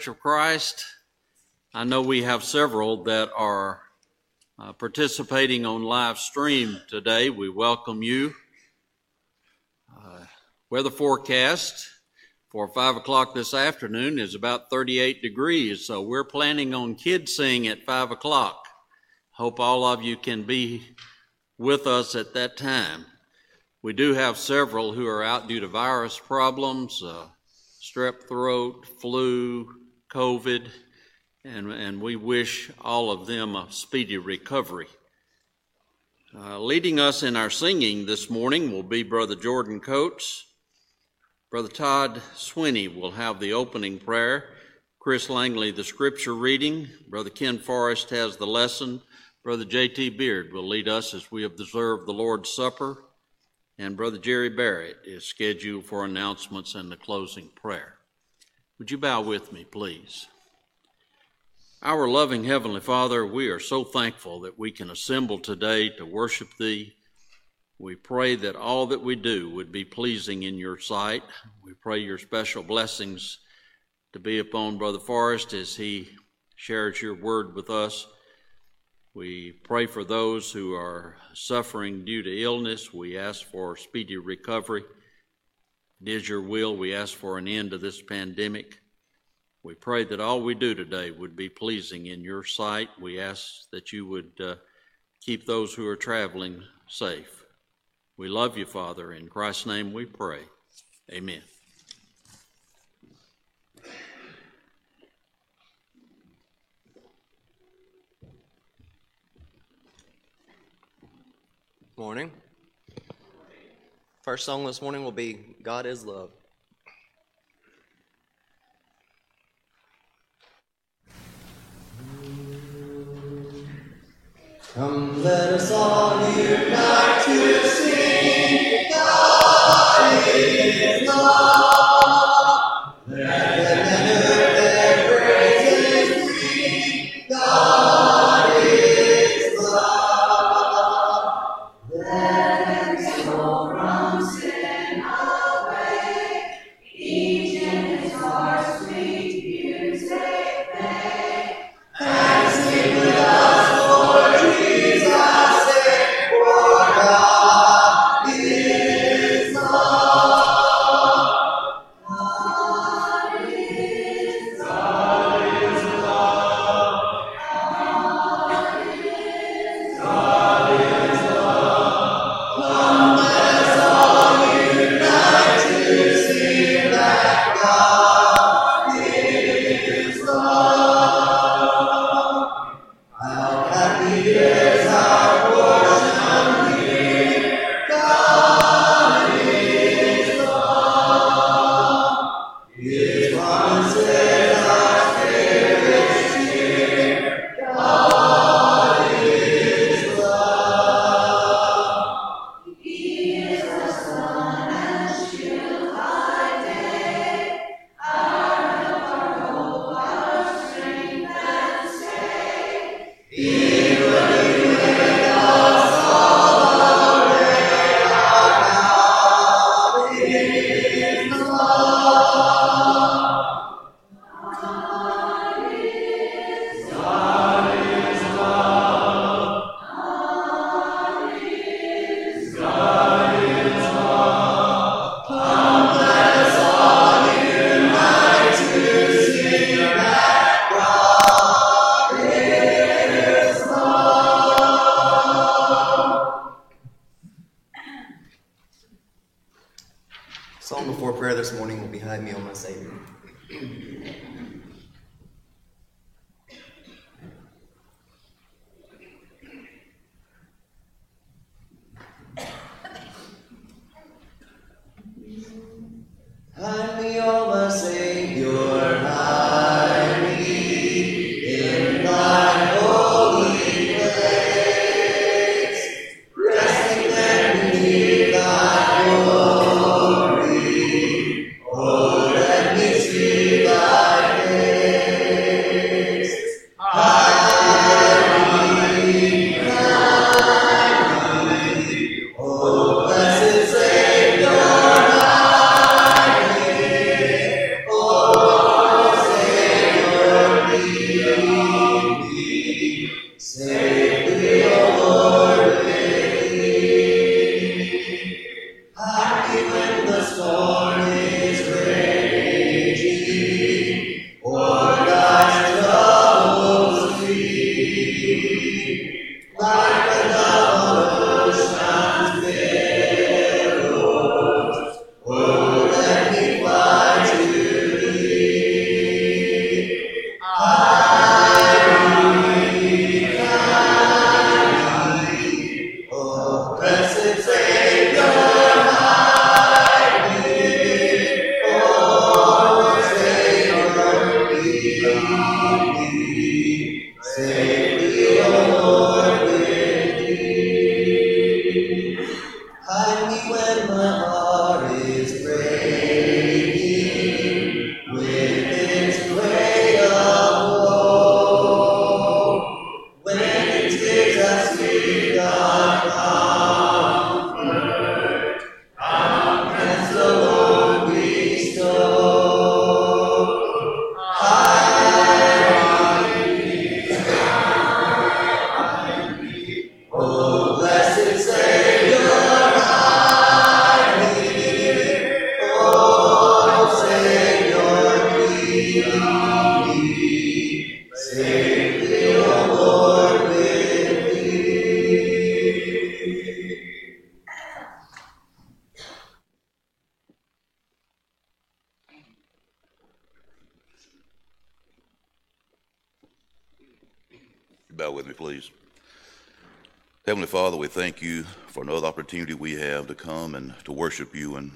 Church of Christ. I know we have several that are uh, participating on live stream today. We welcome you. Uh, weather forecast for 5 o'clock this afternoon is about 38 degrees, so we're planning on kids sing at 5 o'clock. Hope all of you can be with us at that time. We do have several who are out due to virus problems, uh, strep throat, flu, COVID, and, and we wish all of them a speedy recovery. Uh, leading us in our singing this morning will be Brother Jordan Coates. Brother Todd Swinney will have the opening prayer. Chris Langley, the scripture reading. Brother Ken Forrest has the lesson. Brother J.T. Beard will lead us as we observe the Lord's Supper and Brother Jerry Barrett is scheduled for announcements and the closing prayer. Would you bow with me, please? Our loving Heavenly Father, we are so thankful that we can assemble today to worship Thee. We pray that all that we do would be pleasing in Your sight. We pray Your special blessings to be upon Brother Forrest as he shares Your word with us. We pray for those who are suffering due to illness. We ask for speedy recovery. It is your will. We ask for an end to this pandemic. We pray that all we do today would be pleasing in your sight. We ask that you would uh, keep those who are traveling safe. We love you, Father. In Christ's name we pray. Amen. Morning. First song this morning will be God is Love. Come, let us all unite to sing. God is love.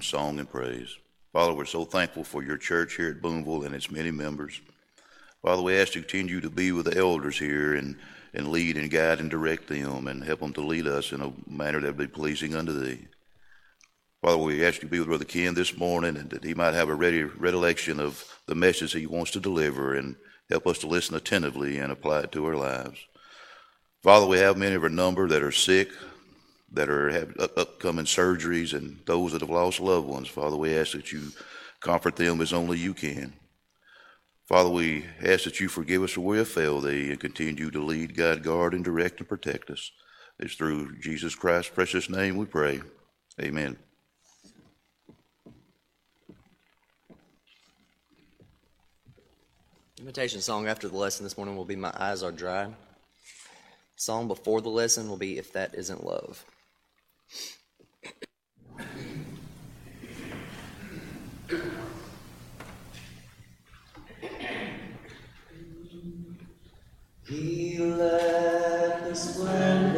Song and praise. Father, we're so thankful for your church here at Boonville and its many members. Father, we ask you to continue to be with the elders here and, and lead and guide and direct them and help them to lead us in a manner that be pleasing unto thee. Father, we ask you to be with Brother Ken this morning and that he might have a ready recollection of the message he wants to deliver and help us to listen attentively and apply it to our lives. Father, we have many of our number that are sick, that are have upcoming surgeries, and those that have lost loved ones. Father, we ask that you comfort them as only you can. Father, we ask that you forgive us where we have failed thee and continue to lead, guide, guard, and direct and protect us. It's through Jesus Christ's precious name we pray. Amen. Invitation song after the lesson this morning will be My Eyes Are Dry. Song before the lesson will be If That Isn't Love. He let the splendor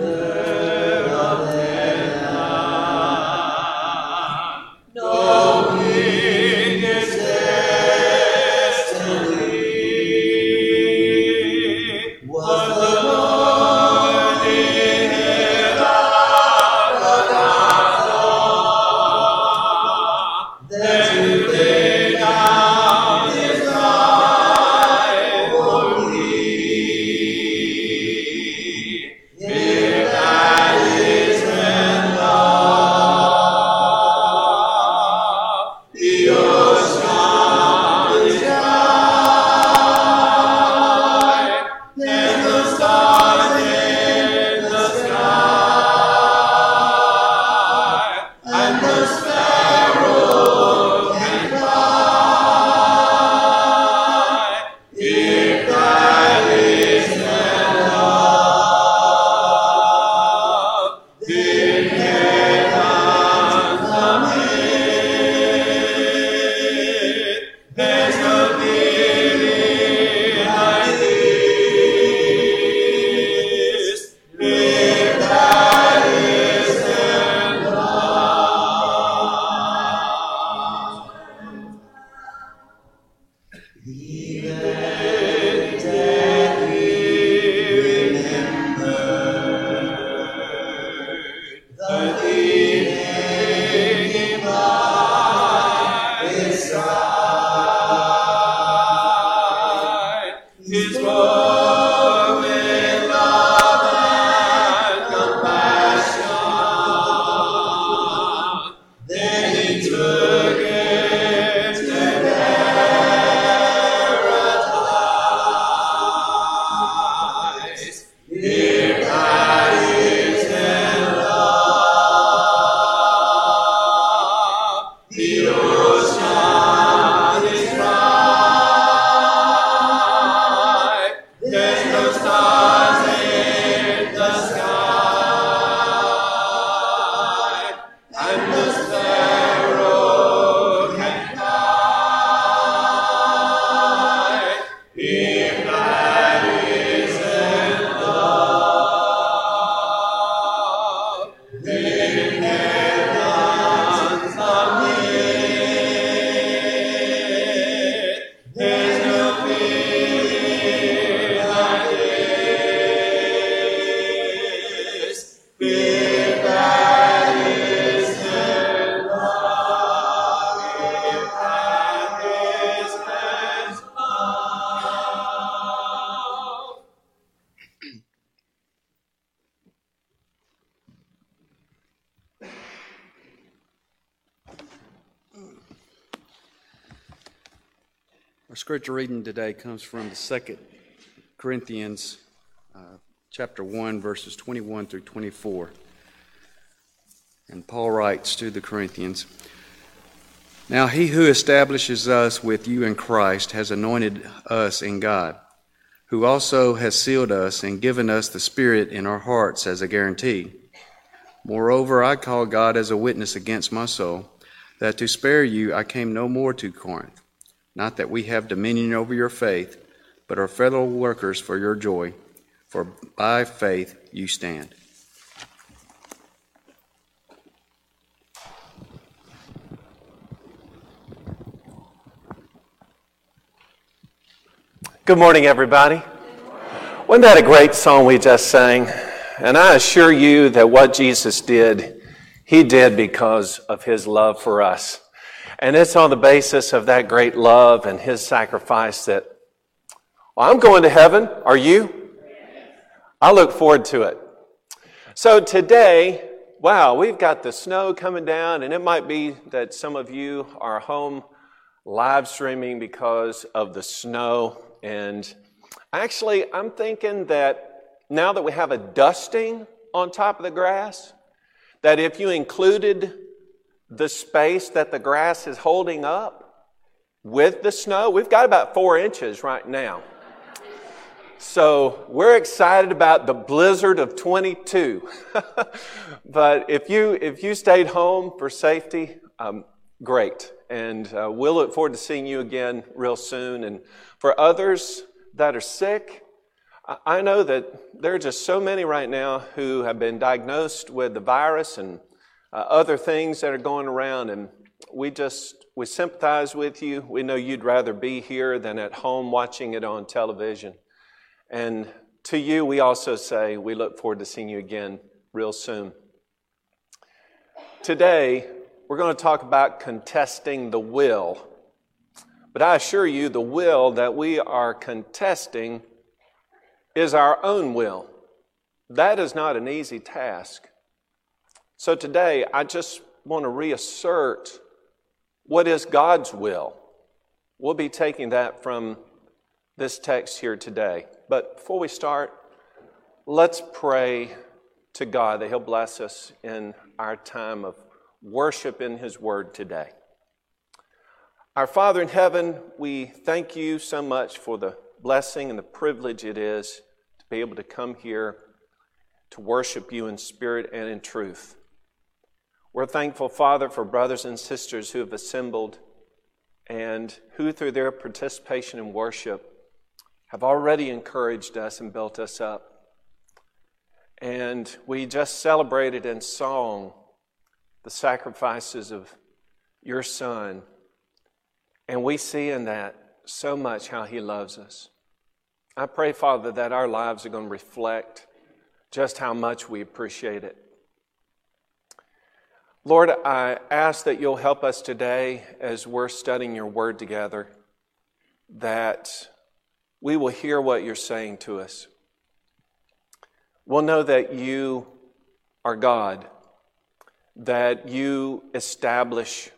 Yeah. Today comes from the Second Corinthians, uh, chapter 1, verses 21 through 24. And Paul writes to the Corinthians Now he who establishes us with you in Christ has anointed us in God, who also has sealed us and given us the Spirit in our hearts as a guarantee. Moreover, I call God as a witness against my soul, that to spare you I came no more to Corinth. Not that we have dominion over your faith, but are fellow workers for your joy, for by faith you stand. Good morning, everybody. Wasn't that a great song we just sang? And I assure you that what Jesus did, he did because of his love for us. And it's on the basis of that great love and his sacrifice that well, I'm going to heaven. Are you? I look forward to it. So today, wow, we've got the snow coming down, and it might be that some of you are home live streaming because of the snow. And actually, I'm thinking that now that we have a dusting on top of the grass, that if you included the space that the grass is holding up with the snow, we've got about four inches right now. So we're excited about the blizzard of 22. but if you if you stayed home for safety, um, great, and uh, we'll look forward to seeing you again real soon. And for others that are sick, I know that there are just so many right now who have been diagnosed with the virus and uh, other things that are going around, and we just we sympathize with you. We know you'd rather be here than at home watching it on television. And to you, we also say we look forward to seeing you again real soon. Today, we're going to talk about contesting the will. But I assure you, the will that we are contesting is our own will. That is not an easy task. So today, I just want to reassert what is God's will. We'll be taking that from this text here today. But before we start, let's pray to God that He'll bless us in our time of worship in His Word today. Our Father in heaven, we thank you so much for the blessing and the privilege it is to be able to come here to worship you in spirit and in truth. We're thankful, Father, for brothers and sisters who have assembled and who, through their participation in worship, have already encouraged us and built us up. And we just celebrated in song the sacrifices of your Son. And we see in that so much how He loves us. I pray, Father, that our lives are going to reflect just how much we appreciate it. Lord, I ask that you'll help us today as we're studying your word together, that we will hear what you're saying to us. We'll know that you are God, that you establish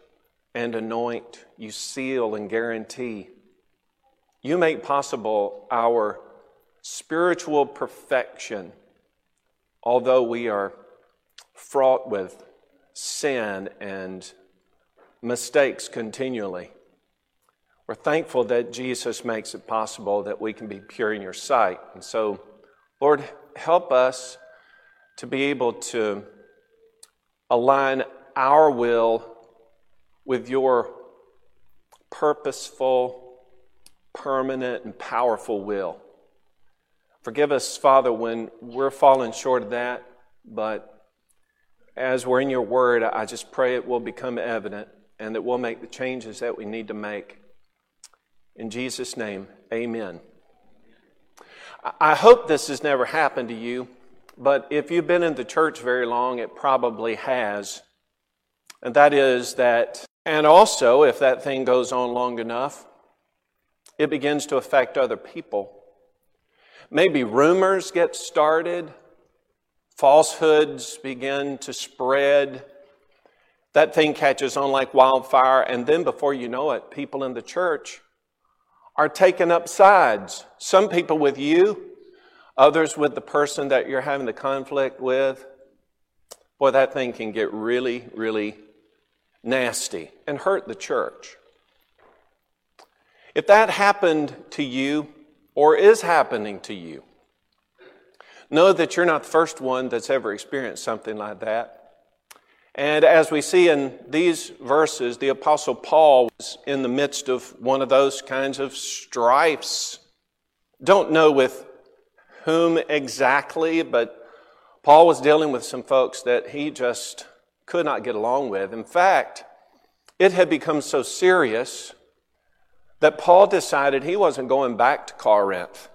and anoint, you seal and guarantee. You make possible our spiritual perfection, although we are fraught with sin and mistakes continually. We're thankful that Jesus makes it possible that we can be pure in your sight. And so, Lord, help us to be able to align our will with your purposeful, permanent, and powerful will. Forgive us, Father, when we're falling short of that, but as we're in your word, I just pray it will become evident and that we'll make the changes that we need to make. In Jesus' name, amen. I hope this has never happened to you, but if you've been in the church very long, it probably has. And that is that, and also, if that thing goes on long enough, it begins to affect other people. Maybe rumors get started, falsehoods begin to spread. That thing catches on like wildfire, and then before you know it, people in the church are taking up sides. Some people with you, others with the person that you're having the conflict with. Boy, that thing can get really, really nasty and hurt the church. If that happened to you or is happening to you, know that you're not the first one that's ever experienced something like that. And as we see in these verses, the Apostle Paul was in the midst of one of those kinds of strifes. Don't know with whom exactly, but Paul was dealing with some folks that he just could not get along with. In fact, it had become so serious that Paul decided he wasn't going back to Corinth.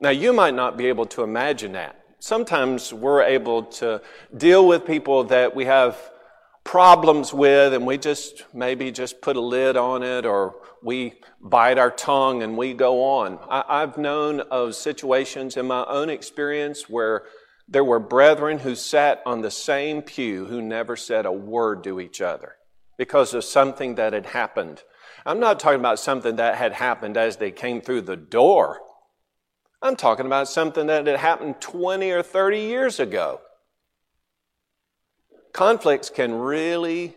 Now, you might not be able to imagine that. Sometimes we're able to deal with people that we have problems with and we just maybe just put a lid on it or we bite our tongue and we go on. I, have known of situations in my own experience where there were brethren who sat on the same pew who never said a word to each other because of something that had happened. I'm not talking about something that had happened as they came through the door. I'm talking about something that had happened 20 or 30 years ago. Conflicts can really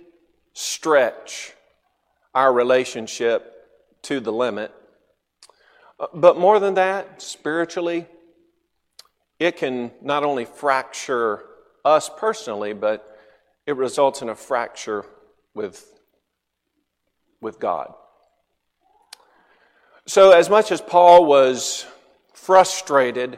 stretch our relationship to the limit. Uh, but more than that, spiritually, it can not only fracture us personally, but it results in a fracture with, with God. So, as much as Paul was frustrated,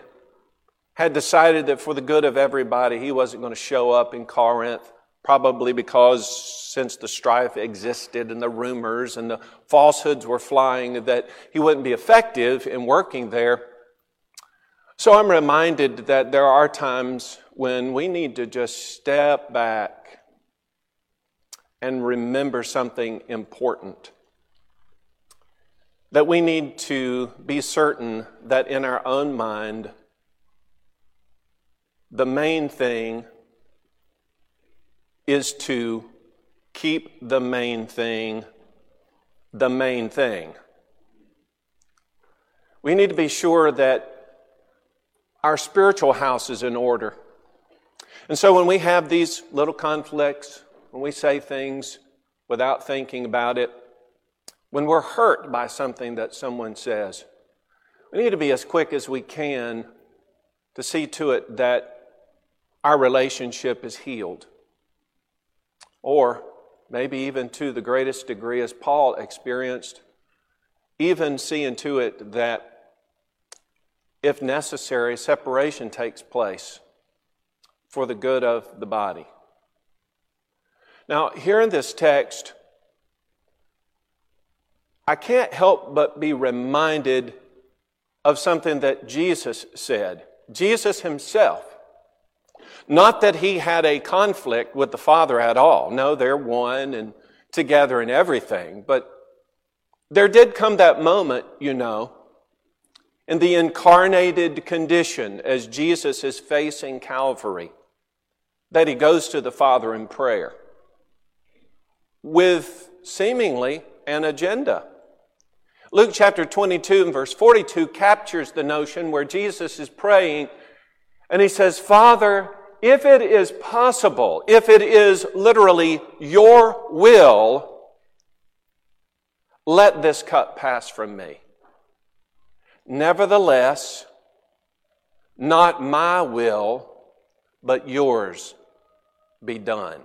had decided that for the good of everybody, he wasn't going to show up in Corinth, probably because since the strife existed and the rumors and the falsehoods were flying, that he wouldn't be effective in working there. So I'm reminded that there are times when we need to just step back and remember something important. That we need to be certain that in our own mind, the main thing is to keep the main thing the main thing. We need to be sure that our spiritual house is in order. And so when we have these little conflicts, when we say things without thinking about it, when we're hurt by something that someone says, we need to be as quick as we can to see to it that our relationship is healed. Or maybe even to the greatest degree as Paul experienced, even seeing to it that if necessary, separation takes place for the good of the body. Now, here in this text, I can't help but be reminded of something that Jesus said. Jesus himself. Not that he had a conflict with the Father at all. No, they're one and together in everything. But there did come that moment, you know, in the incarnated condition as Jesus is facing Calvary, that he goes to the Father in prayer with seemingly an agenda. Luke chapter 22 and verse 42 captures the notion where Jesus is praying and he says, Father, if it is possible, if it is literally your will, let this cup pass from me. Nevertheless, not my will, but yours be done.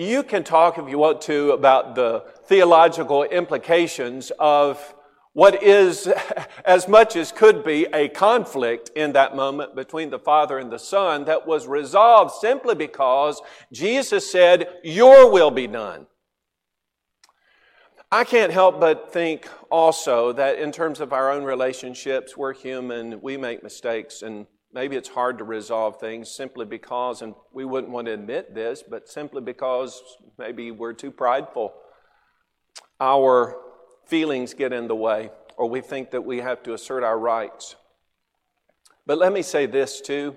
You can talk, if you want to, about the theological implications of what is, as much as could be, a conflict in that moment between the Father and the Son that was resolved simply because Jesus said, Your will be done. I can't help but think also that in terms of our own relationships, we're human, we make mistakes, and maybe it's hard to resolve things simply because, and we wouldn't want to admit this, but simply because maybe we're too prideful. Our feelings get in the way, or we think that we have to assert our rights. But let me say this too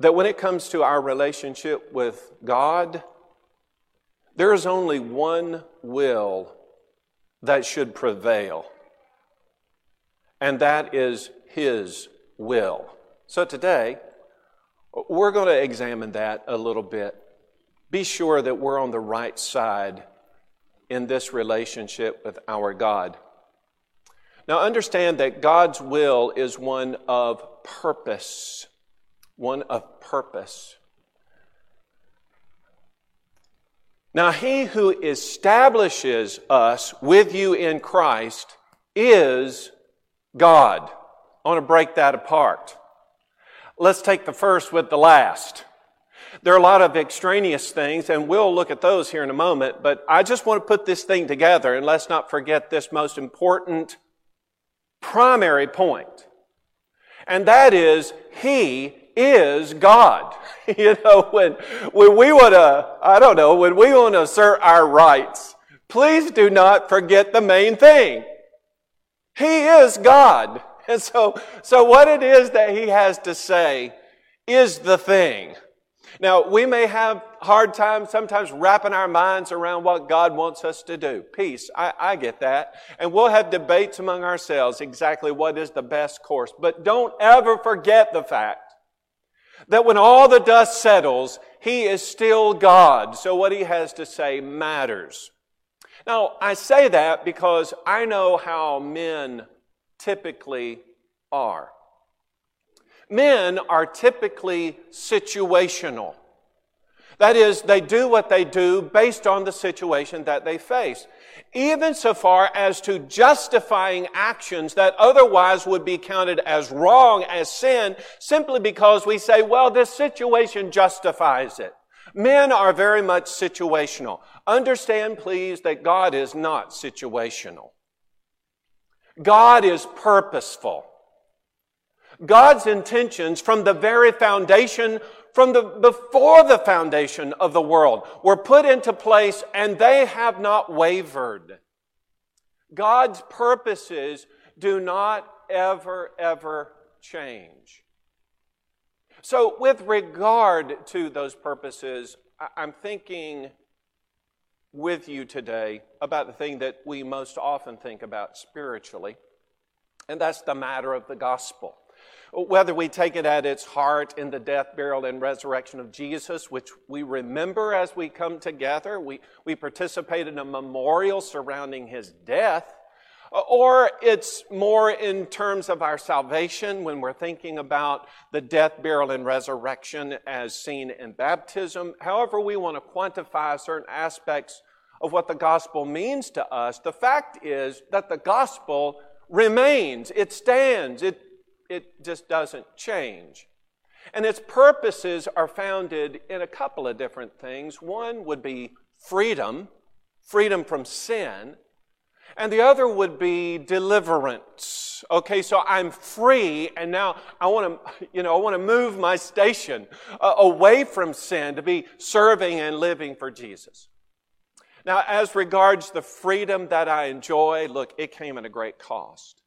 that when it comes to our relationship with God, there is only one will that should prevail, and that is His will. So today, we're going to examine that a little bit. Be sure that we're on the right side in this relationship with our God. Now, understand that God's will is one of purpose. One of purpose. Now, he who establishes us with you in Christ is God. I want to break that apart. Let's take the first with the last. There are a lot of extraneous things, and we'll look at those here in a moment, but I just want to put this thing together, and let's not forget this most important primary point. And that is, He is God. you know, when, when we want to, I don't know, when we want to assert our rights, please do not forget the main thing. He is God. And so, so what it is that he has to say is the thing. Now, we may have hard times sometimes wrapping our minds around what God wants us to do. Peace. I, I, get that. And we'll have debates among ourselves exactly what is the best course. But don't ever forget the fact that when all the dust settles, He is still God. So what He has to say matters. Now, I say that because I know how men typically are. Men are typically situational. That is, they do what they do based on the situation that they face. Even so far as to justifying actions that otherwise would be counted as wrong, as sin, simply because we say, well, this situation justifies it. Men are very much situational. Understand, please, that God is not situational. God is purposeful. God's intentions from the very foundation, from the, before the foundation of the world, were put into place and they have not wavered. God's purposes do not ever, ever change. So, with regard to those purposes, I'm thinking with you today about the thing that we most often think about spiritually, and that's the matter of the gospel. Whether we take it at its heart in the death, burial, and resurrection of Jesus, which we remember as we come together, we, we participate in a memorial surrounding his death, or it's more in terms of our salvation when we're thinking about the death, burial, and resurrection as seen in baptism. However, we want to quantify certain aspects of what the gospel means to us. The fact is that the gospel remains, it stands, it it just doesn't change. And its purposes are founded in a couple of different things. One would be freedom, freedom from sin, and the other would be deliverance. Okay, so I'm free, and now I want to, you know, I want to move my station uh, away from sin to be serving and living for Jesus. Now, as regards the freedom that I enjoy, look, it came at a great cost.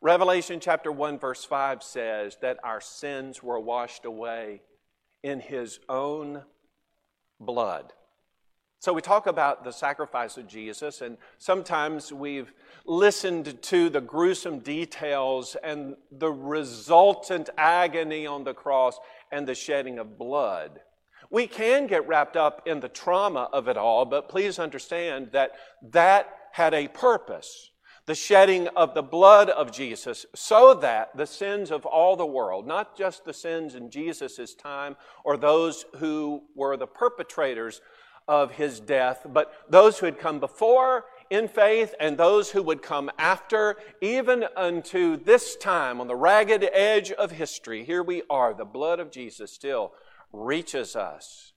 Revelation chapter 1, verse 5 says that our sins were washed away in his own blood. So we talk about the sacrifice of Jesus, and sometimes we've listened to the gruesome details and the resultant agony on the cross and the shedding of blood. We can get wrapped up in the trauma of it all, but please understand that that had a purpose. The shedding of the blood of Jesus, so that the sins of all the world, not just the sins in Jesus' time or those who were the perpetrators of his death, but those who had come before in faith and those who would come after, even unto this time on the ragged edge of history. Here we are. The blood of Jesus still reaches us.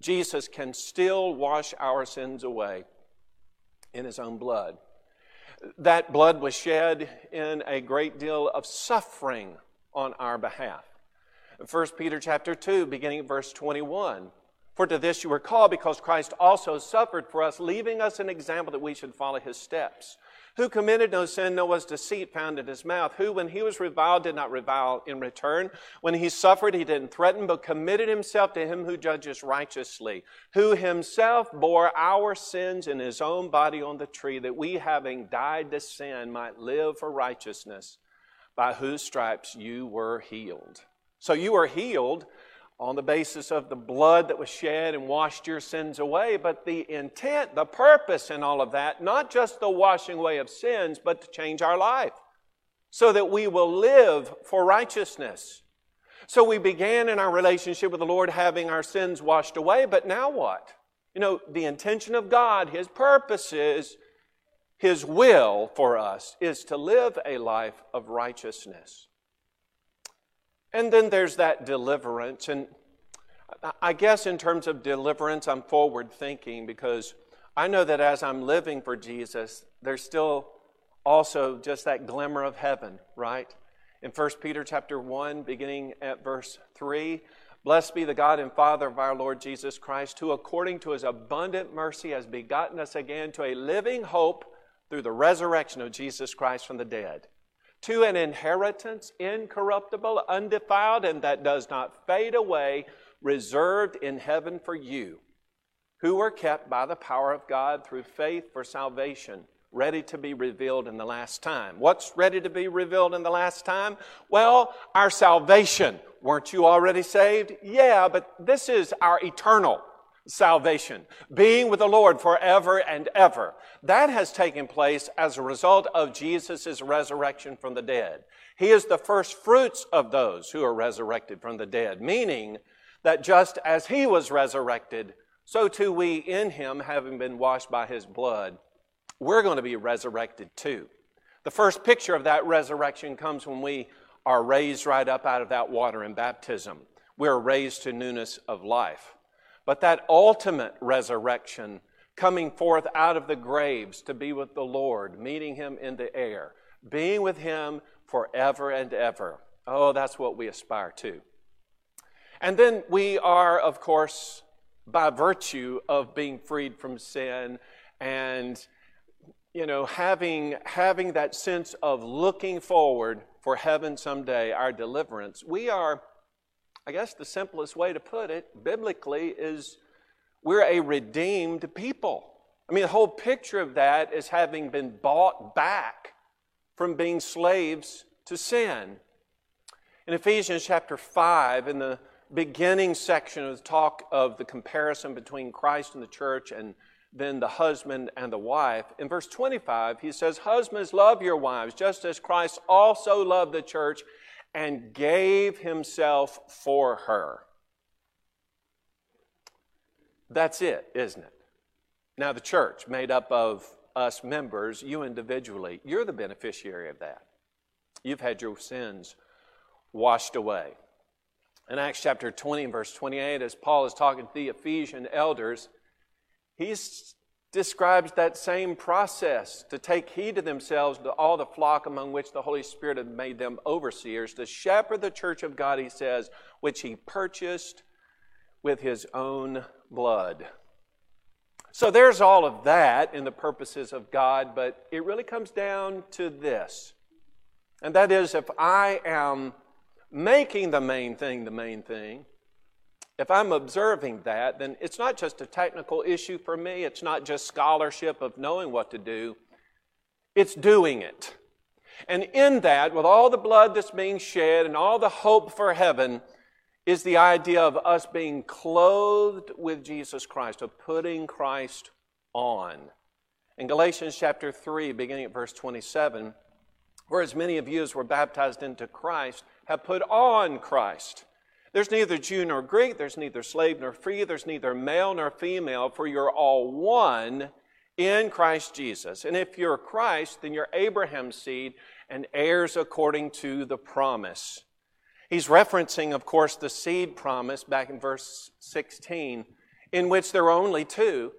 Jesus can still wash our sins away in his own blood. That blood was shed in a great deal of suffering on our behalf. 1 Peter chapter 2, beginning at verse 21. For to this you were called, because Christ also suffered for us, leaving us an example that we should follow his steps. Who committed no sin, no was deceit found in his mouth. Who, when he was reviled, did not revile in return. When he suffered, he didn't threaten, but committed himself to him who judges righteously. Who himself bore our sins in his own body on the tree, that we, having died to sin, might live for righteousness, by whose stripes you were healed. So you were healed on the basis of the blood that was shed and washed your sins away, but the intent, the purpose in all of that, not just the washing away of sins, but to change our life so that we will live for righteousness. So we began in our relationship with the Lord having our sins washed away, but now what? You know, the intention of God, His purpose is, His will for us is to live a life of righteousness. And then there's that deliverance. And I guess in terms of deliverance, I'm forward thinking because I know that as I'm living for Jesus, there's still also just that glimmer of heaven, right? In 1 Peter chapter 1, beginning at verse 3, Blessed be the God and Father of our Lord Jesus Christ, who according to his abundant mercy has begotten us again to a living hope through the resurrection of Jesus Christ from the dead to an inheritance incorruptible, undefiled, and that does not fade away, reserved in heaven for you, who are kept by the power of God through faith for salvation, ready to be revealed in the last time. What's ready to be revealed in the last time? Well, our salvation. Weren't you already saved? Yeah, but this is our eternal salvation, being with the Lord forever and ever. That has taken place as a result of Jesus' resurrection from the dead. He is the first fruits of those who are resurrected from the dead, meaning that just as he was resurrected, so too we in him, having been washed by his blood, we're going to be resurrected too. The first picture of that resurrection comes when we are raised right up out of that water in baptism. We're raised to newness of life. But that ultimate resurrection, coming forth out of the graves to be with the Lord, meeting Him in the air, being with Him forever and ever. Oh, that's what we aspire to. And then we are, of course, by virtue of being freed from sin and you know having having that sense of looking forward for heaven someday our deliverance we are I guess the simplest way to put it biblically is we're a redeemed people. I mean, the whole picture of that is having been bought back from being slaves to sin. In Ephesians chapter 5, in the beginning section of the talk of the comparison between Christ and the church and then the husband and the wife, in verse 25, he says, Husbands, love your wives, just as Christ also loved the church and gave himself for her. That's it, isn't it? Now, the church, made up of us members, you individually, you're the beneficiary of that. You've had your sins washed away. In Acts chapter 20 and verse 28, as Paul is talking to the Ephesian elders, he's describes that same process to take heed to themselves to all the flock among which the Holy Spirit had made them overseers, to shepherd the church of God, he says, which he purchased with his own blood. So there's all of that in the purposes of God, but it really comes down to this. And that is, if I am making the main thing the main thing, if I'm observing that, then it's not just a technical issue for me, it's not just scholarship of knowing what to do, it's doing it. And in that, with all the blood that's being shed and all the hope for heaven, is the idea of us being clothed with Jesus Christ, of putting Christ on. In Galatians chapter 3, beginning at verse 27, whereas many of you as were baptized into Christ have put on Christ. There's neither Jew nor Greek, there's neither slave nor free, there's neither male nor female, for you're all one in Christ Jesus. And if you're Christ, then you're Abraham's seed and heirs according to the promise. He's referencing, of course, the seed promise back in verse 16, in which there are only two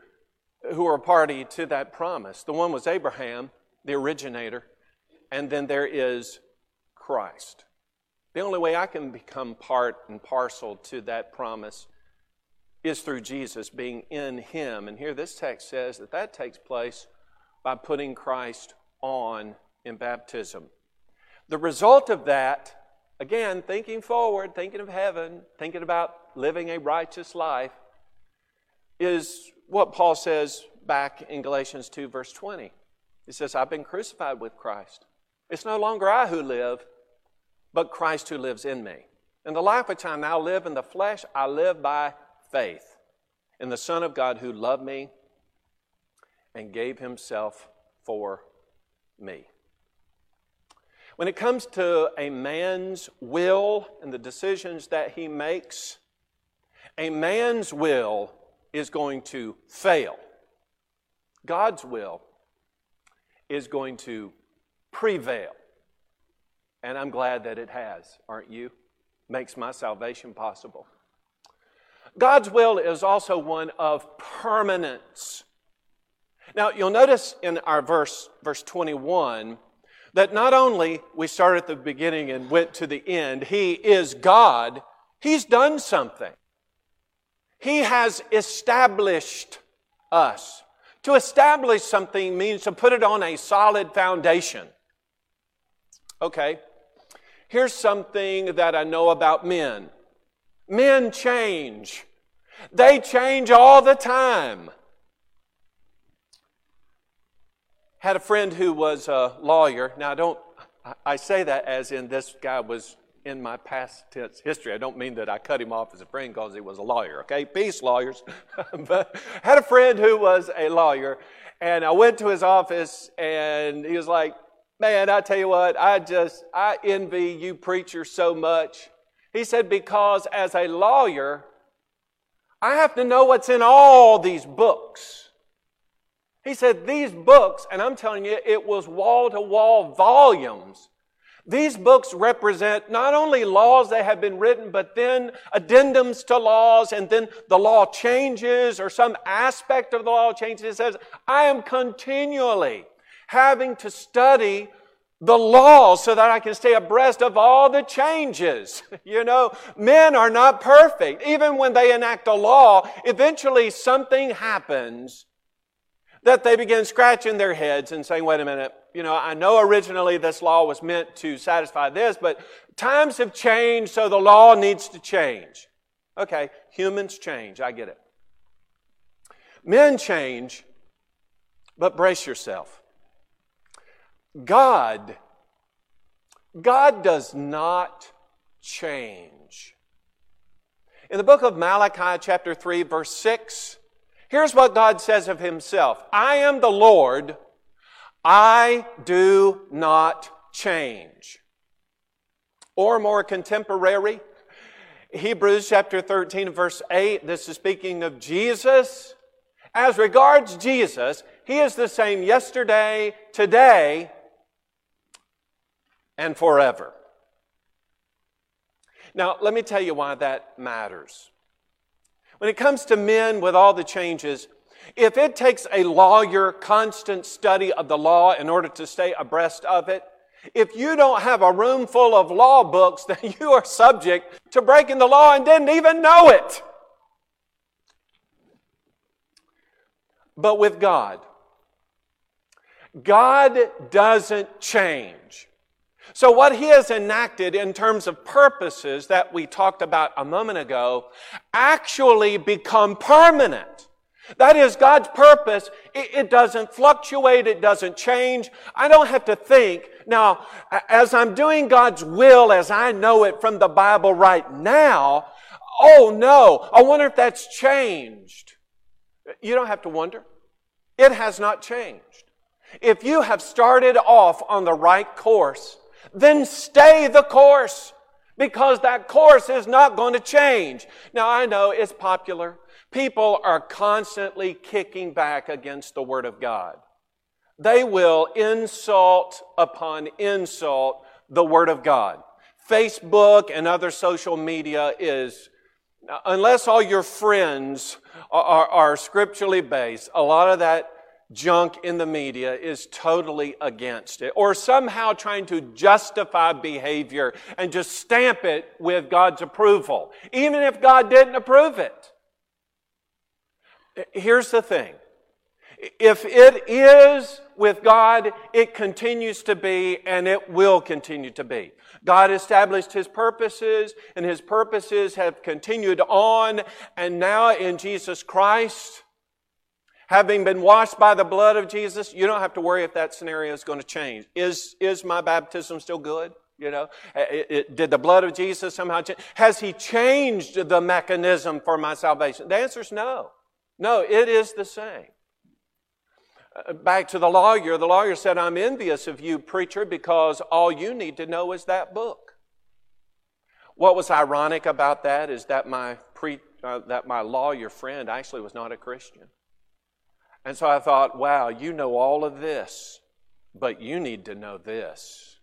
who are a party to that promise. The one was Abraham, the originator, and then there is Christ. The only way I can become part and parcel to that promise is through Jesus being in Him. And here this text says that that takes place by putting Christ on in baptism. The result of that, again, thinking forward, thinking of heaven, thinking about living a righteous life, is what Paul says back in Galatians 2, verse 20. He says, I've been crucified with Christ. It's no longer I who live, but Christ who lives in me. In the life which I now live in the flesh, I live by faith in the Son of God who loved me and gave himself for me. When it comes to a man's will and the decisions that he makes, a man's will is going to fail. God's will is going to prevail. And I'm glad that it has, aren't you? Makes my salvation possible. God's will is also one of permanence. Now, you'll notice in our verse, verse 21, that not only we start at the beginning and went to the end, He is God, He's done something. He has established us. To establish something means to put it on a solid foundation. Okay, here's something that I know about men men change, they change all the time. Had a friend who was a lawyer. Now, I don't, I say that as in this guy was in my past tense history. I don't mean that I cut him off as a friend because he was a lawyer, okay? Peace, lawyers. but had a friend who was a lawyer, and I went to his office, and he was like, Man, I tell you what, I just, I envy you preachers so much. He said, Because as a lawyer, I have to know what's in all these books. He said, These books, and I'm telling you, it was wall to wall volumes. These books represent not only laws that have been written, but then addendums to laws, and then the law changes or some aspect of the law changes. It says, I am continually having to study the law so that I can stay abreast of all the changes. You know, men are not perfect. Even when they enact a law, eventually something happens that they begin scratching their heads and saying, wait a minute, you know, I know originally this law was meant to satisfy this, but times have changed, so the law needs to change. Okay, humans change, I get it. Men change, but brace yourself. God, God does not change. In the book of Malachi, chapter 3, verse 6, here's what God says of Himself I am the Lord, I do not change. Or more contemporary, Hebrews chapter 13, verse 8, this is speaking of Jesus. As regards Jesus, He is the same yesterday, today, and forever. Now, let me tell you why that matters. When it comes to men with all the changes, if it takes a lawyer constant study of the law in order to stay abreast of it, if you don't have a room full of law books, then you are subject to breaking the law and didn't even know it. But with God, God doesn't change. So, what he has enacted in terms of purposes that we talked about a moment ago actually become permanent. That is God's purpose. It, doesn't fluctuate. It doesn't change. I don't have to think. Now, as I'm doing God's will as I know it from the Bible right now, oh no, I wonder if that's changed. You don't have to wonder. It has not changed. If you have started off on the right course, then stay the course because that course is not going to change. Now I know it's popular. People are constantly kicking back against the Word of God. They will insult upon insult the Word of God. Facebook and other social media is, unless all your friends are, are, are scripturally based, a lot of that junk in the media is totally against it, or somehow trying to justify behavior and just stamp it with God's approval, even if God didn't approve it. Here's the thing if it is with God, it continues to be and it will continue to be. God established His purposes and His purposes have continued on and now in Jesus Christ, having been washed by the blood of Jesus, you don't have to worry if that scenario is going to change. Is, is my baptism still good? You know, it, it, did the blood of Jesus somehow change? Has He changed the mechanism for my salvation? The answer is no. No, it is the same. Uh, back to the lawyer, the lawyer said, I'm envious of you, preacher, because all you need to know is that book. What was ironic about that is that my, pre, uh, that my lawyer friend actually was not a Christian. And so I thought, wow, you know all of this, but you need to know this.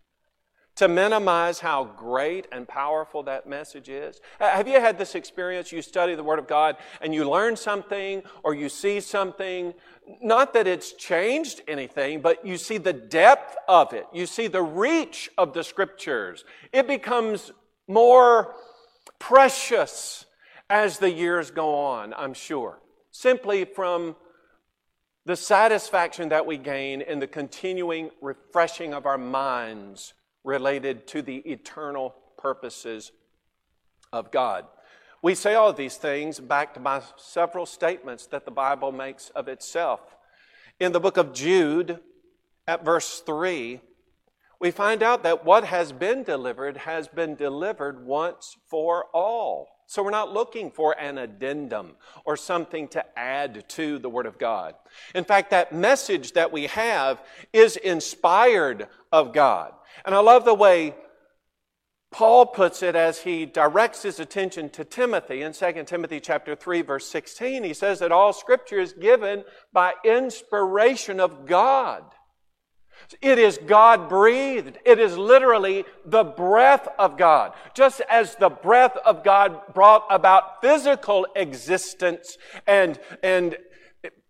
To minimize how great and powerful that message is. Have you had this experience? You study the Word of God and you learn something or you see something. Not that it's changed anything, but you see the depth of it. You see the reach of the Scriptures. It becomes more precious as the years go on, I'm sure. Simply from the satisfaction that we gain in the continuing refreshing of our minds related to the eternal purposes of God. We say all these things backed by several statements that the Bible makes of itself. In the book of Jude, at verse 3, we find out that what has been delivered has been delivered once for all. So we're not looking for an addendum or something to add to the Word of God. In fact, that message that we have is inspired of God. And I love the way Paul puts it as he directs his attention to Timothy in 2 Timothy chapter 3 verse 16. He says that all scripture is given by inspiration of God it is God breathed. It is literally the breath of God. Just as the breath of God brought about physical existence and, and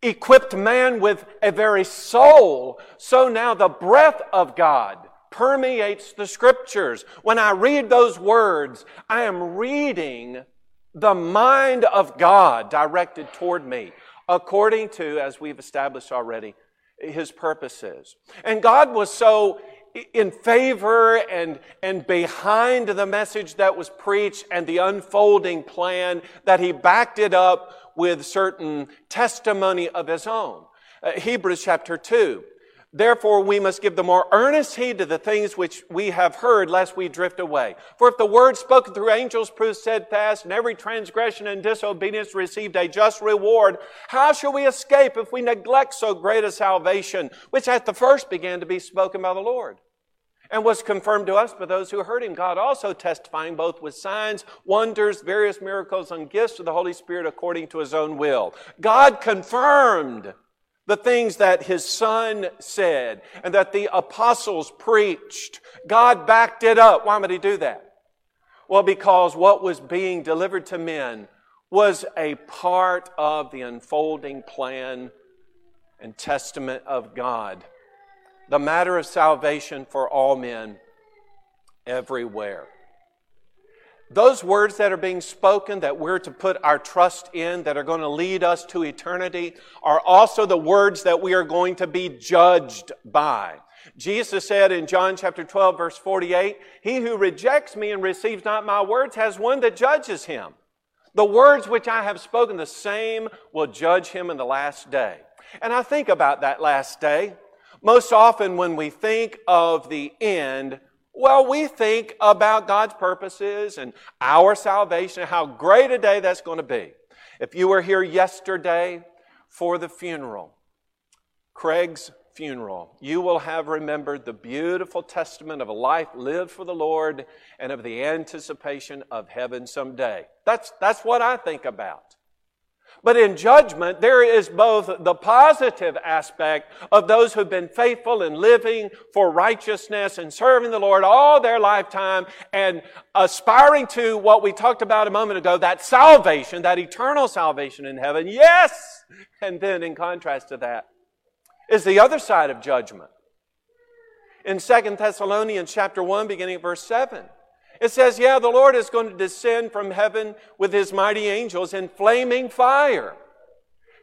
equipped man with a very soul, so now the breath of God permeates the scriptures. When I read those words, I am reading the mind of God directed toward me according to, as we've established already, his purposes. And God was so in favor and, and behind the message that was preached and the unfolding plan that he backed it up with certain testimony of his own. Uh, Hebrews chapter 2. Therefore, we must give the more earnest heed to the things which we have heard, lest we drift away. For if the word spoken through angels proved steadfast, and every transgression and disobedience received a just reward, how shall we escape if we neglect so great a salvation, which at the first began to be spoken by the Lord? and was confirmed to us by those who heard him. God also testifying both with signs, wonders, various miracles, and gifts of the Holy Spirit according to his own will. God confirmed the things that his son said and that the apostles preached. God backed it up. Why would he do that? Well, because what was being delivered to men was a part of the unfolding plan and testament of God. The matter of salvation for all men everywhere. Those words that are being spoken that we're to put our trust in, that are going to lead us to eternity, are also the words that we are going to be judged by. Jesus said in John chapter 12 verse 48, He who rejects me and receives not my words has one that judges him. The words which I have spoken, the same will judge him in the last day. And I think about that last day. Most often when we think of the end, well, we think about God's purposes and our salvation, and how great a day that's going to be. If you were here yesterday for the funeral, Craig's funeral, you will have remembered the beautiful testament of a life lived for the Lord and of the anticipation of heaven someday. That's, that's what I think about. But in judgment, there is both the positive aspect of those who've been faithful and living for righteousness and serving the Lord all their lifetime and aspiring to what we talked about a moment ago, that salvation, that eternal salvation in heaven. Yes! And then in contrast to that is the other side of judgment. In Second Thessalonians chapter 1, beginning at verse 7, it says, Yeah, the Lord is going to descend from heaven with his mighty angels in flaming fire,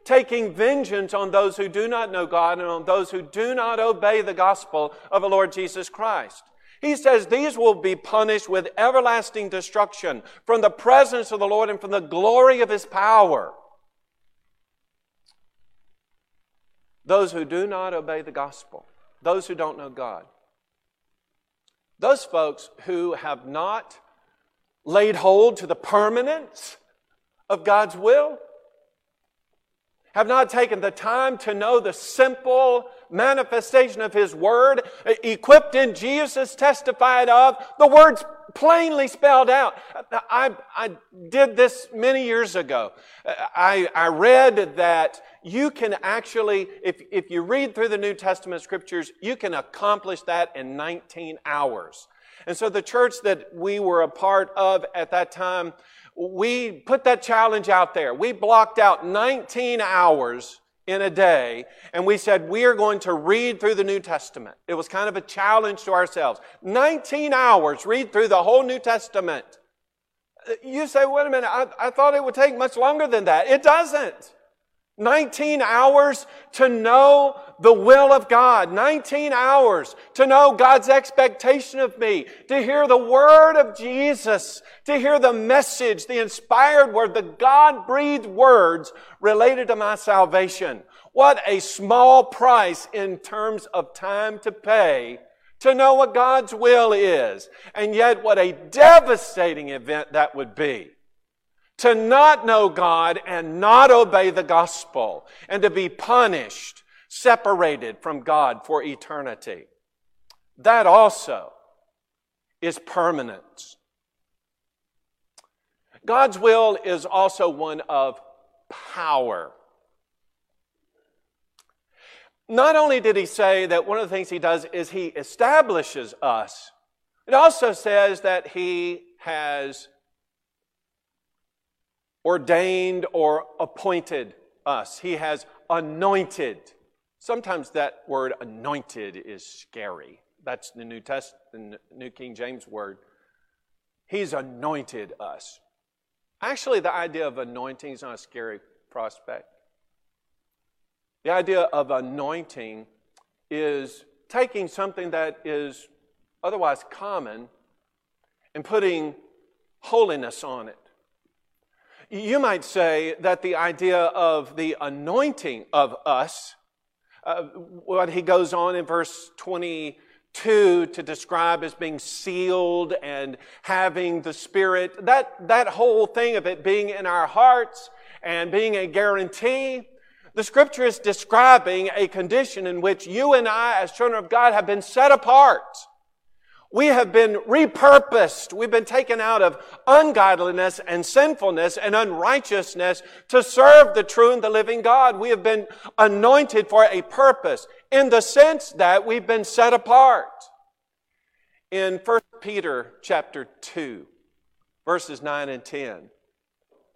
taking vengeance on those who do not know God and on those who do not obey the gospel of the Lord Jesus Christ. He says these will be punished with everlasting destruction from the presence of the Lord and from the glory of his power. Those who do not obey the gospel, those who don't know God. Those folks who have not laid hold to the permanence of God's will, have not taken the time to know the simple manifestation of His Word, equipped in Jesus, testified of, the words plainly spelled out. I, I did this many years ago. I, I read that you can actually, if, if you read through the New Testament scriptures, you can accomplish that in 19 hours. And so the church that we were a part of at that time, we put that challenge out there. We blocked out 19 hours in a day, and we said, we are going to read through the New Testament. It was kind of a challenge to ourselves. 19 hours, read through the whole New Testament. You say, wait a minute, I, I thought it would take much longer than that. It doesn't. 19 hours to know the will of God. 19 hours to know God's expectation of me. To hear the word of Jesus. To hear the message, the inspired word, the God breathed words related to my salvation. What a small price in terms of time to pay to know what God's will is. And yet what a devastating event that would be to not know God and not obey the gospel and to be punished, separated from God for eternity. That also is permanence. God's will is also one of power. Not only did he say that one of the things he does is he establishes us, it also says that he has ordained or appointed us. He has anointed. Sometimes that word anointed is scary. That's the New Testament, New King James word. He's anointed us. Actually, the idea of anointing is not a scary prospect. The idea of anointing is taking something that is otherwise common and putting holiness on it. You might say that the idea of the anointing of us, uh, what he goes on in verse 22 to describe as being sealed and having the Spirit, that, that whole thing of it being in our hearts and being a guarantee, the scripture is describing a condition in which you and I, as children of God, have been set apart. We have been repurposed. We've been taken out of ungodliness and sinfulness and unrighteousness to serve the true and the living God. We have been anointed for a purpose in the sense that we've been set apart. In 1 Peter chapter 2, verses 9 and 10,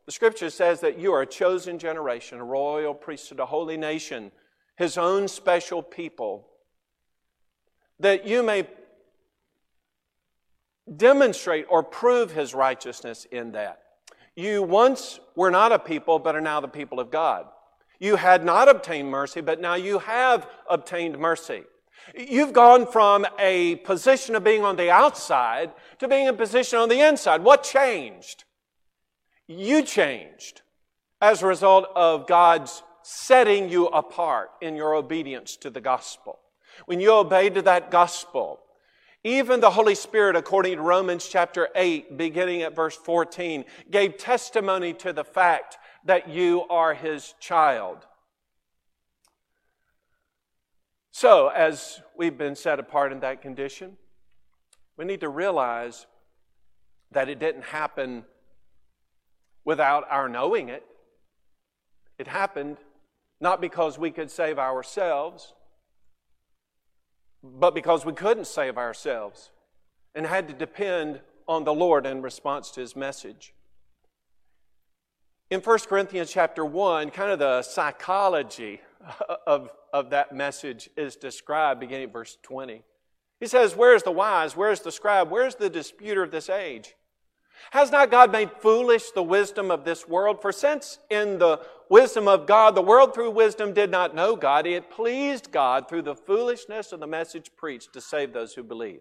the scripture says that you are a chosen generation, a royal priesthood, a holy nation, his own special people, that you may demonstrate or prove his righteousness in that. You once were not a people, but are now the people of God. You had not obtained mercy, but now you have obtained mercy. You've gone from a position of being on the outside to being in a position on the inside. What changed? You changed as a result of God's setting you apart in your obedience to the gospel. When you obeyed to that gospel, even the Holy Spirit, according to Romans chapter 8, beginning at verse 14, gave testimony to the fact that you are his child. So, as we've been set apart in that condition, we need to realize that it didn't happen without our knowing it. It happened not because we could save ourselves, but because we couldn't save ourselves and had to depend on the Lord in response to his message. In 1 Corinthians chapter 1, kind of the psychology of, of that message is described beginning at verse 20. He says, Where's the wise? Where's the scribe? Where's the disputer of this age? Has not God made foolish the wisdom of this world? For since in the wisdom of God, the world through wisdom did not know God, it pleased God through the foolishness of the message preached to save those who believe.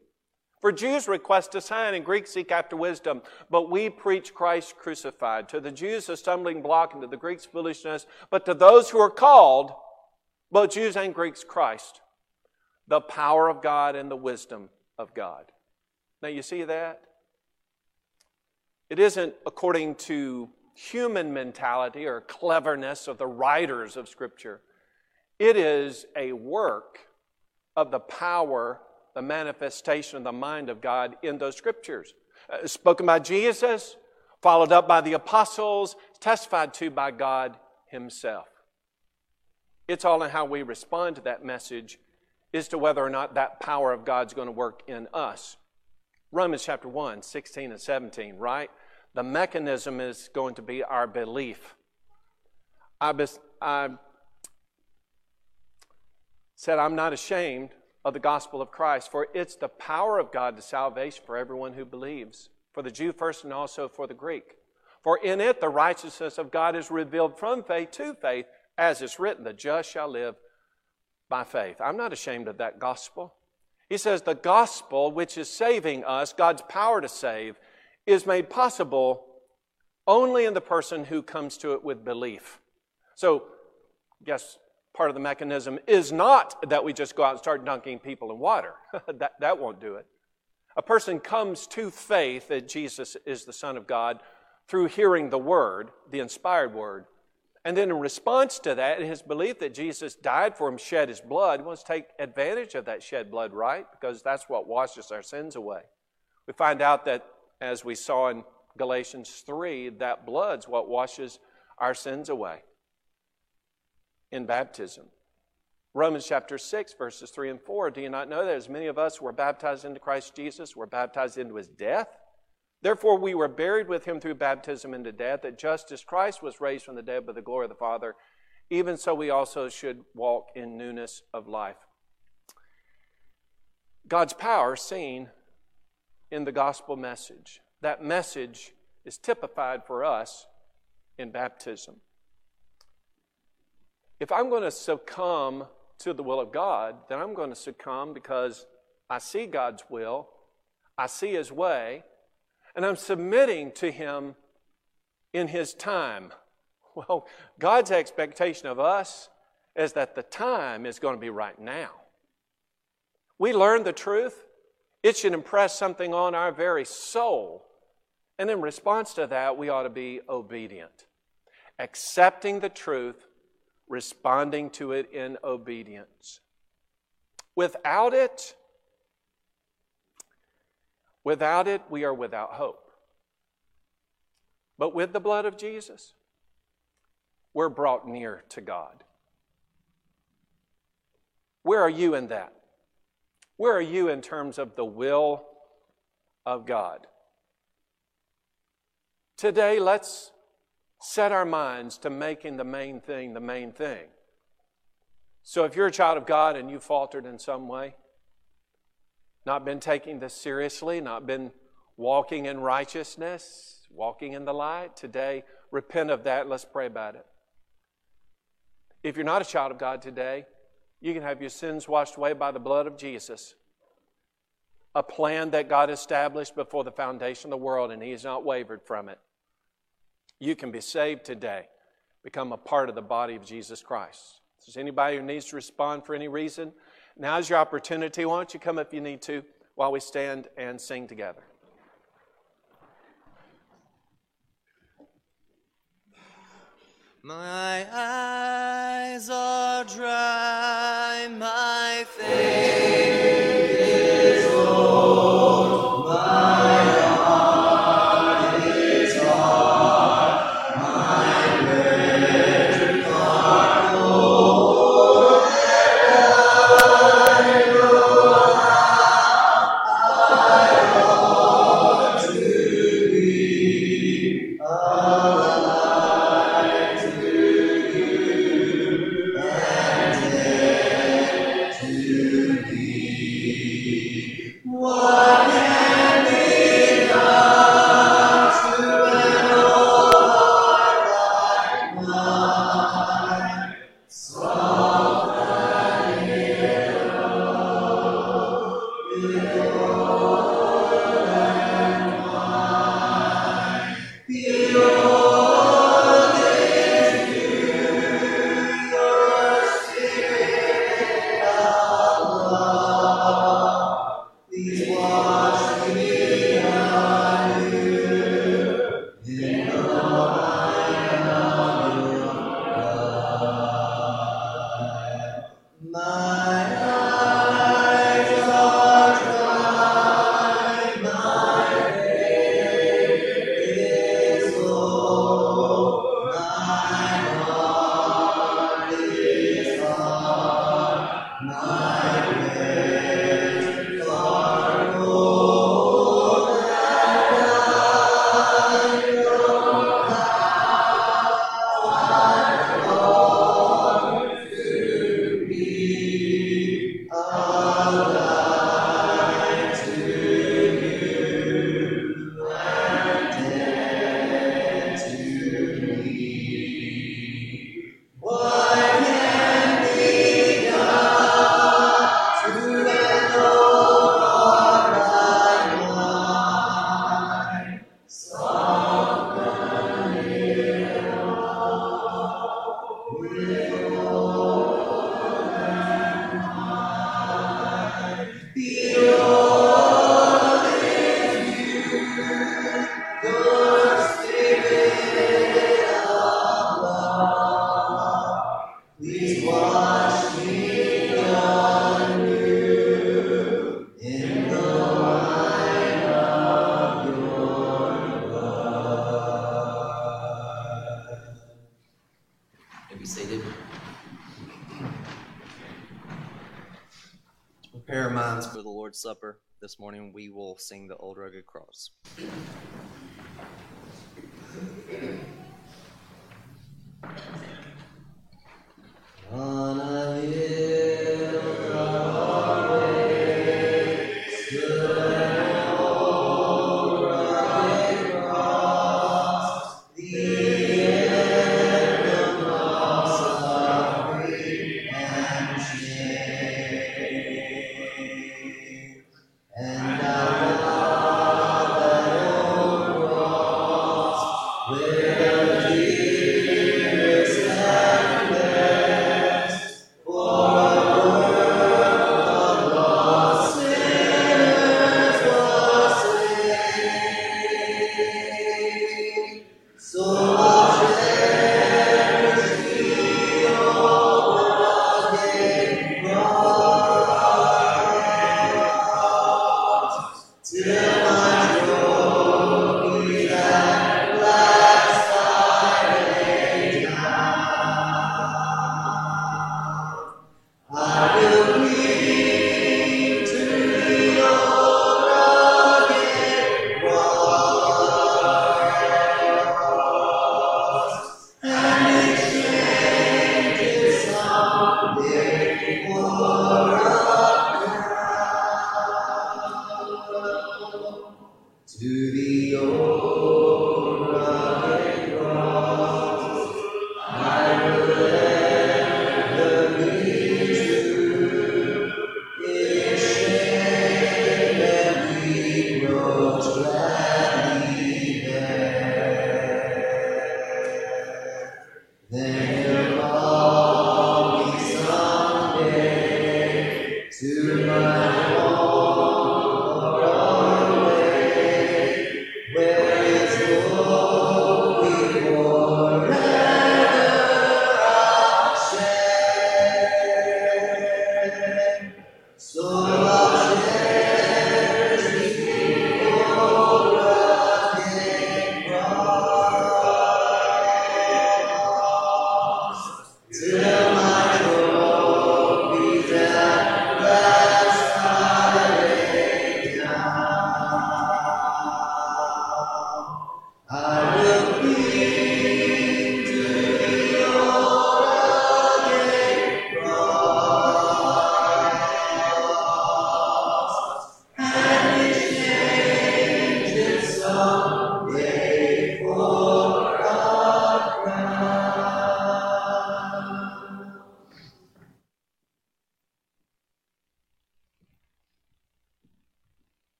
For Jews request a sign and Greeks seek after wisdom, but we preach Christ crucified. To the Jews a stumbling block and to the Greeks foolishness, but to those who are called, both Jews and Greeks, Christ, the power of God and the wisdom of God. Now you see that? It isn't according to human mentality or cleverness of the writers of Scripture. It is a work of the power, the manifestation of the mind of God in those Scriptures. Uh, spoken by Jesus, followed up by the apostles, testified to by God Himself. It's all in how we respond to that message as to whether or not that power of God's going to work in us. Romans chapter 1, 16 and 17, right? The mechanism is going to be our belief. I, I said, I'm not ashamed of the gospel of Christ, for it's the power of God to salvation for everyone who believes, for the Jew first and also for the Greek. For in it the righteousness of God is revealed from faith to faith, as it's written, the just shall live by faith. I'm not ashamed of that gospel. He says the gospel, which is saving us, God's power to save, is made possible only in the person who comes to it with belief. So, guess part of the mechanism is not that we just go out and start dunking people in water. that, that won't do it. A person comes to faith that Jesus is the Son of God through hearing the Word, the inspired Word. And then in response to that, his belief that Jesus died for him, shed his blood, wants to take advantage of that shed blood, right? Because that's what washes our sins away. We find out that as we saw in Galatians 3, that blood's what washes our sins away in baptism. Romans chapter 6, verses 3 and 4. Do you not know that as many of us were baptized into Christ Jesus, were baptized into his death? Therefore, we were buried with him through baptism into death, that just as Christ was raised from the dead by the glory of the Father, even so we also should walk in newness of life. God's power seen in the gospel message. That message is typified for us in baptism. If I'm going to succumb to the will of God, then I'm going to succumb because I see God's will, I see His way, and I'm submitting to Him in His time. Well, God's expectation of us is that the time is going to be right now. We learn the truth, it should impress something on our very soul. And in response to that, we ought to be obedient, accepting the truth, responding to it in obedience. Without it, without it, we are without hope. But with the blood of Jesus, we're brought near to God. Where are you in that? Where are you in terms of the will of God? Today, let's set our minds to making the main thing the main thing. So, if you're a child of God and you faltered in some way, not been taking this seriously, not been walking in righteousness, walking in the light, today, repent of that. Let's pray about it. If you're not a child of God today, You can have your sins washed away by the blood of Jesus. A plan that God established before the foundation of the world, and He has not wavered from it. You can be saved today, become a part of the body of Jesus Christ. If there's anybody who needs to respond for any reason, now's your opportunity. Why don't you come if you need to while we stand and sing together? My eyes are dry, my faith is old, this morning we will sing the Old Rugged Cross.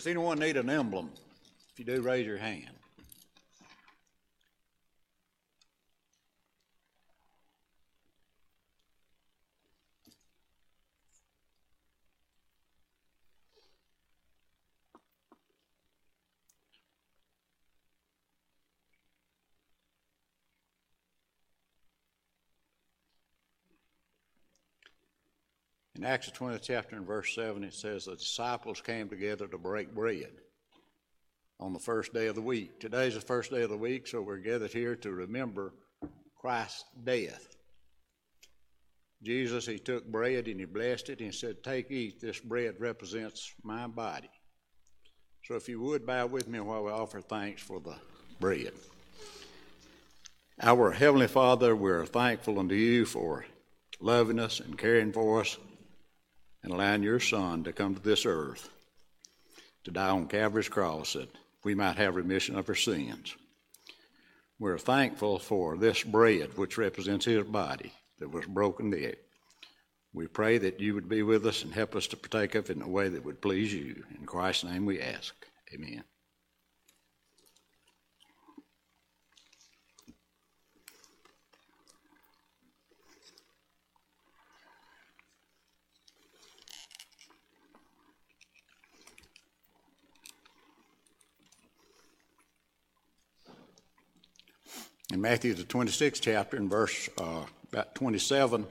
Does anyone need an emblem? If you do, raise your hand. In Acts 20th chapter and verse 7, it says the disciples came together to break bread on the first day of the week. Today's the first day of the week, so we're gathered here to remember Christ's death. Jesus, he took bread and he blessed it and he said, Take, eat, this bread represents my body. So if you would bow with me while we offer thanks for the bread. Our Heavenly Father, we're thankful unto you for loving us and caring for us and allowing your Son to come to this earth to die on Calvary's cross that we might have remission of our sins. We're thankful for this bread, which represents his body that was broken there. We pray that you would be with us and help us to partake of it in a way that would please you. In Christ's name we ask. Amen. In Matthew, the 26th chapter, in verse uh, about 27,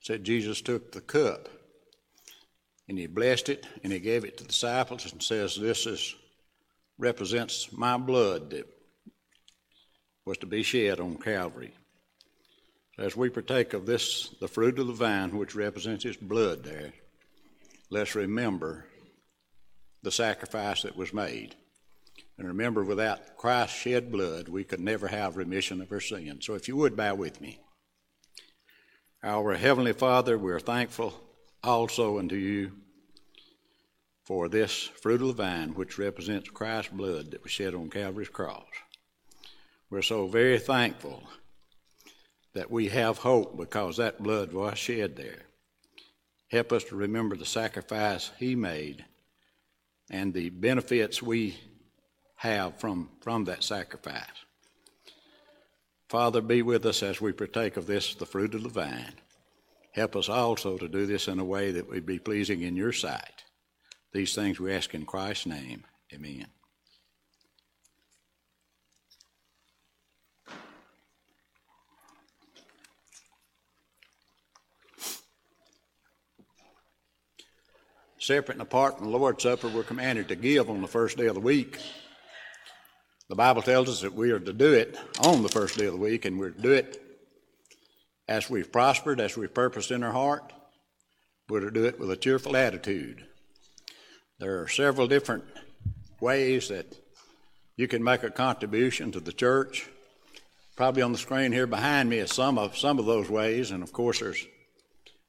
said Jesus took the cup and he blessed it and he gave it to the disciples and says, This is represents my blood that was to be shed on Calvary. As we partake of this, the fruit of the vine, which represents his blood there, let's remember the sacrifice that was made. And remember, without Christ's shed blood, we could never have remission of our sins. So if you would bow with me. Our Heavenly Father, we're thankful also unto you for this fruit of the vine, which represents Christ's blood that was shed on Calvary's cross. We're so very thankful that we have hope because that blood was shed there. Help us to remember the sacrifice He made and the benefits we have from, from that sacrifice. Father, be with us as we partake of this, the fruit of the vine. Help us also to do this in a way that would be pleasing in your sight. These things we ask in Christ's name. Amen. Separate and apart from the Lord's Supper, we're commanded to give on the first day of the week. The Bible tells us that we are to do it on the first day of the week, and we're to do it as we've prospered, as we've purposed in our heart. We're to do it with a cheerful attitude. There are several different ways that you can make a contribution to the church. Probably on the screen here behind me is some of some of those ways, and of course there's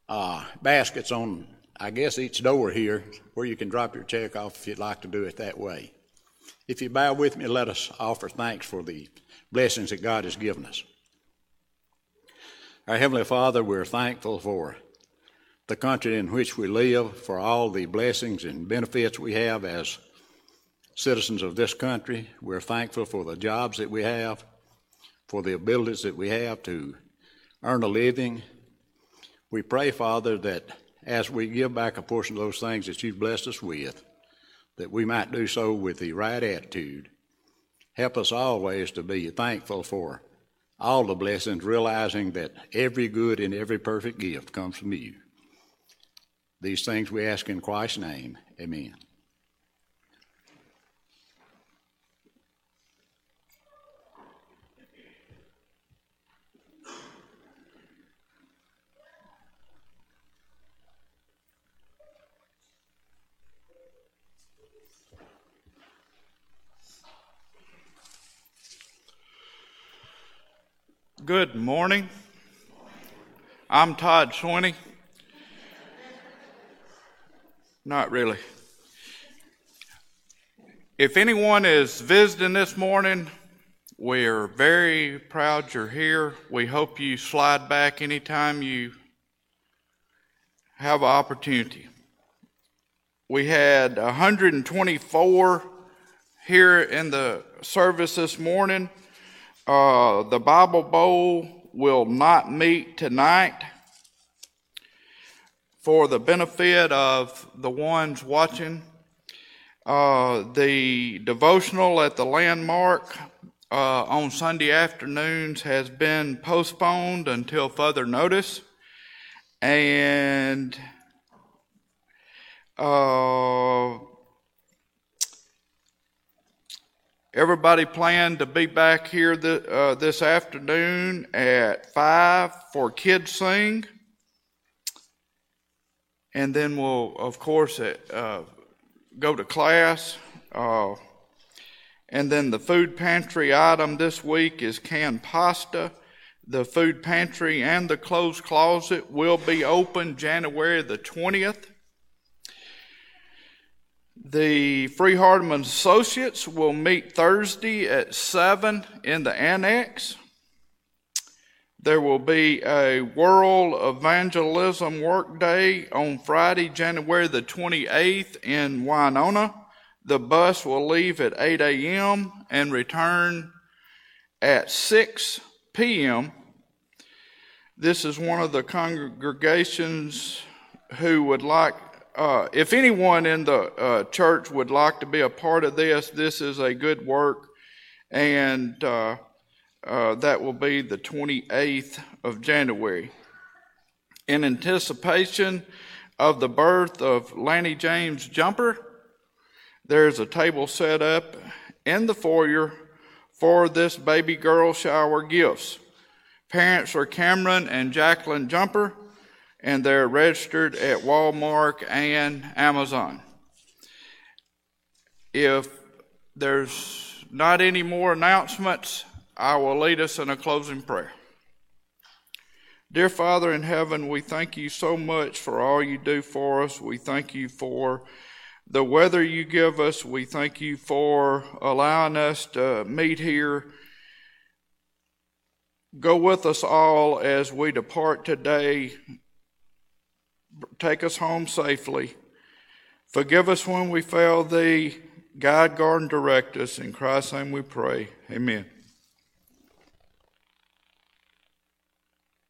uh, baskets on I guess each door here where you can drop your check off if you'd like to do it that way. If you bow with me, let us offer thanks for the blessings that God has given us. Our Heavenly Father, we're thankful for the country in which we live, for all the blessings and benefits we have as citizens of this country. We're thankful for the jobs that we have, for the abilities that we have to earn a living. We pray, Father, that as we give back a portion of those things that you've blessed us with, that we might do so with the right attitude. Help us always to be thankful for all the blessings, realizing that every good and every perfect gift comes from you. These things we ask in Christ's name. Amen. Good morning. I'm Todd Sweeney. Not really. If anyone is visiting this morning, we're very proud you're here. We hope you slide back anytime you have an opportunity. We had 124 here in the service this morning. Uh, the Bible Bowl will not meet tonight for the benefit of the ones watching. Uh, the devotional at the landmark uh, on Sunday afternoons has been postponed until further notice. And uh, Everybody plan to be back here the, uh, this afternoon at 5 for Kids Sing. And then we'll, of course, uh, go to class. Uh, and then the food pantry item this week is canned pasta. The food pantry and the clothes closet will be open January the 20th. The Freed-Hardeman Associates will meet Thursday at 7 in the annex. There will be a World Evangelism Workday on Friday, January the 28th in Winona. The bus will leave at 8 a.m. and return at 6 p.m. This is one of the congregations who would like uh, if anyone in the uh, church would like to be a part of this, this is a good work, and uh, uh that will be the 28th of January. In anticipation of the birth of Lanny James Jumper, there's a table set up in the foyer for this baby girl shower gifts. Parents are Cameron and Jacqueline Jumper and they're registered at Walmart and Amazon. If there's not any more announcements, I will lead us in a closing prayer. Dear Father in heaven, we thank you so much for all you do for us. We thank you for the weather you give us. We thank you for allowing us to meet here. Go with us all as we depart today take us home safely. Forgive us when we fail thee. Guide, guard, and direct us. In Christ's name we pray. Amen.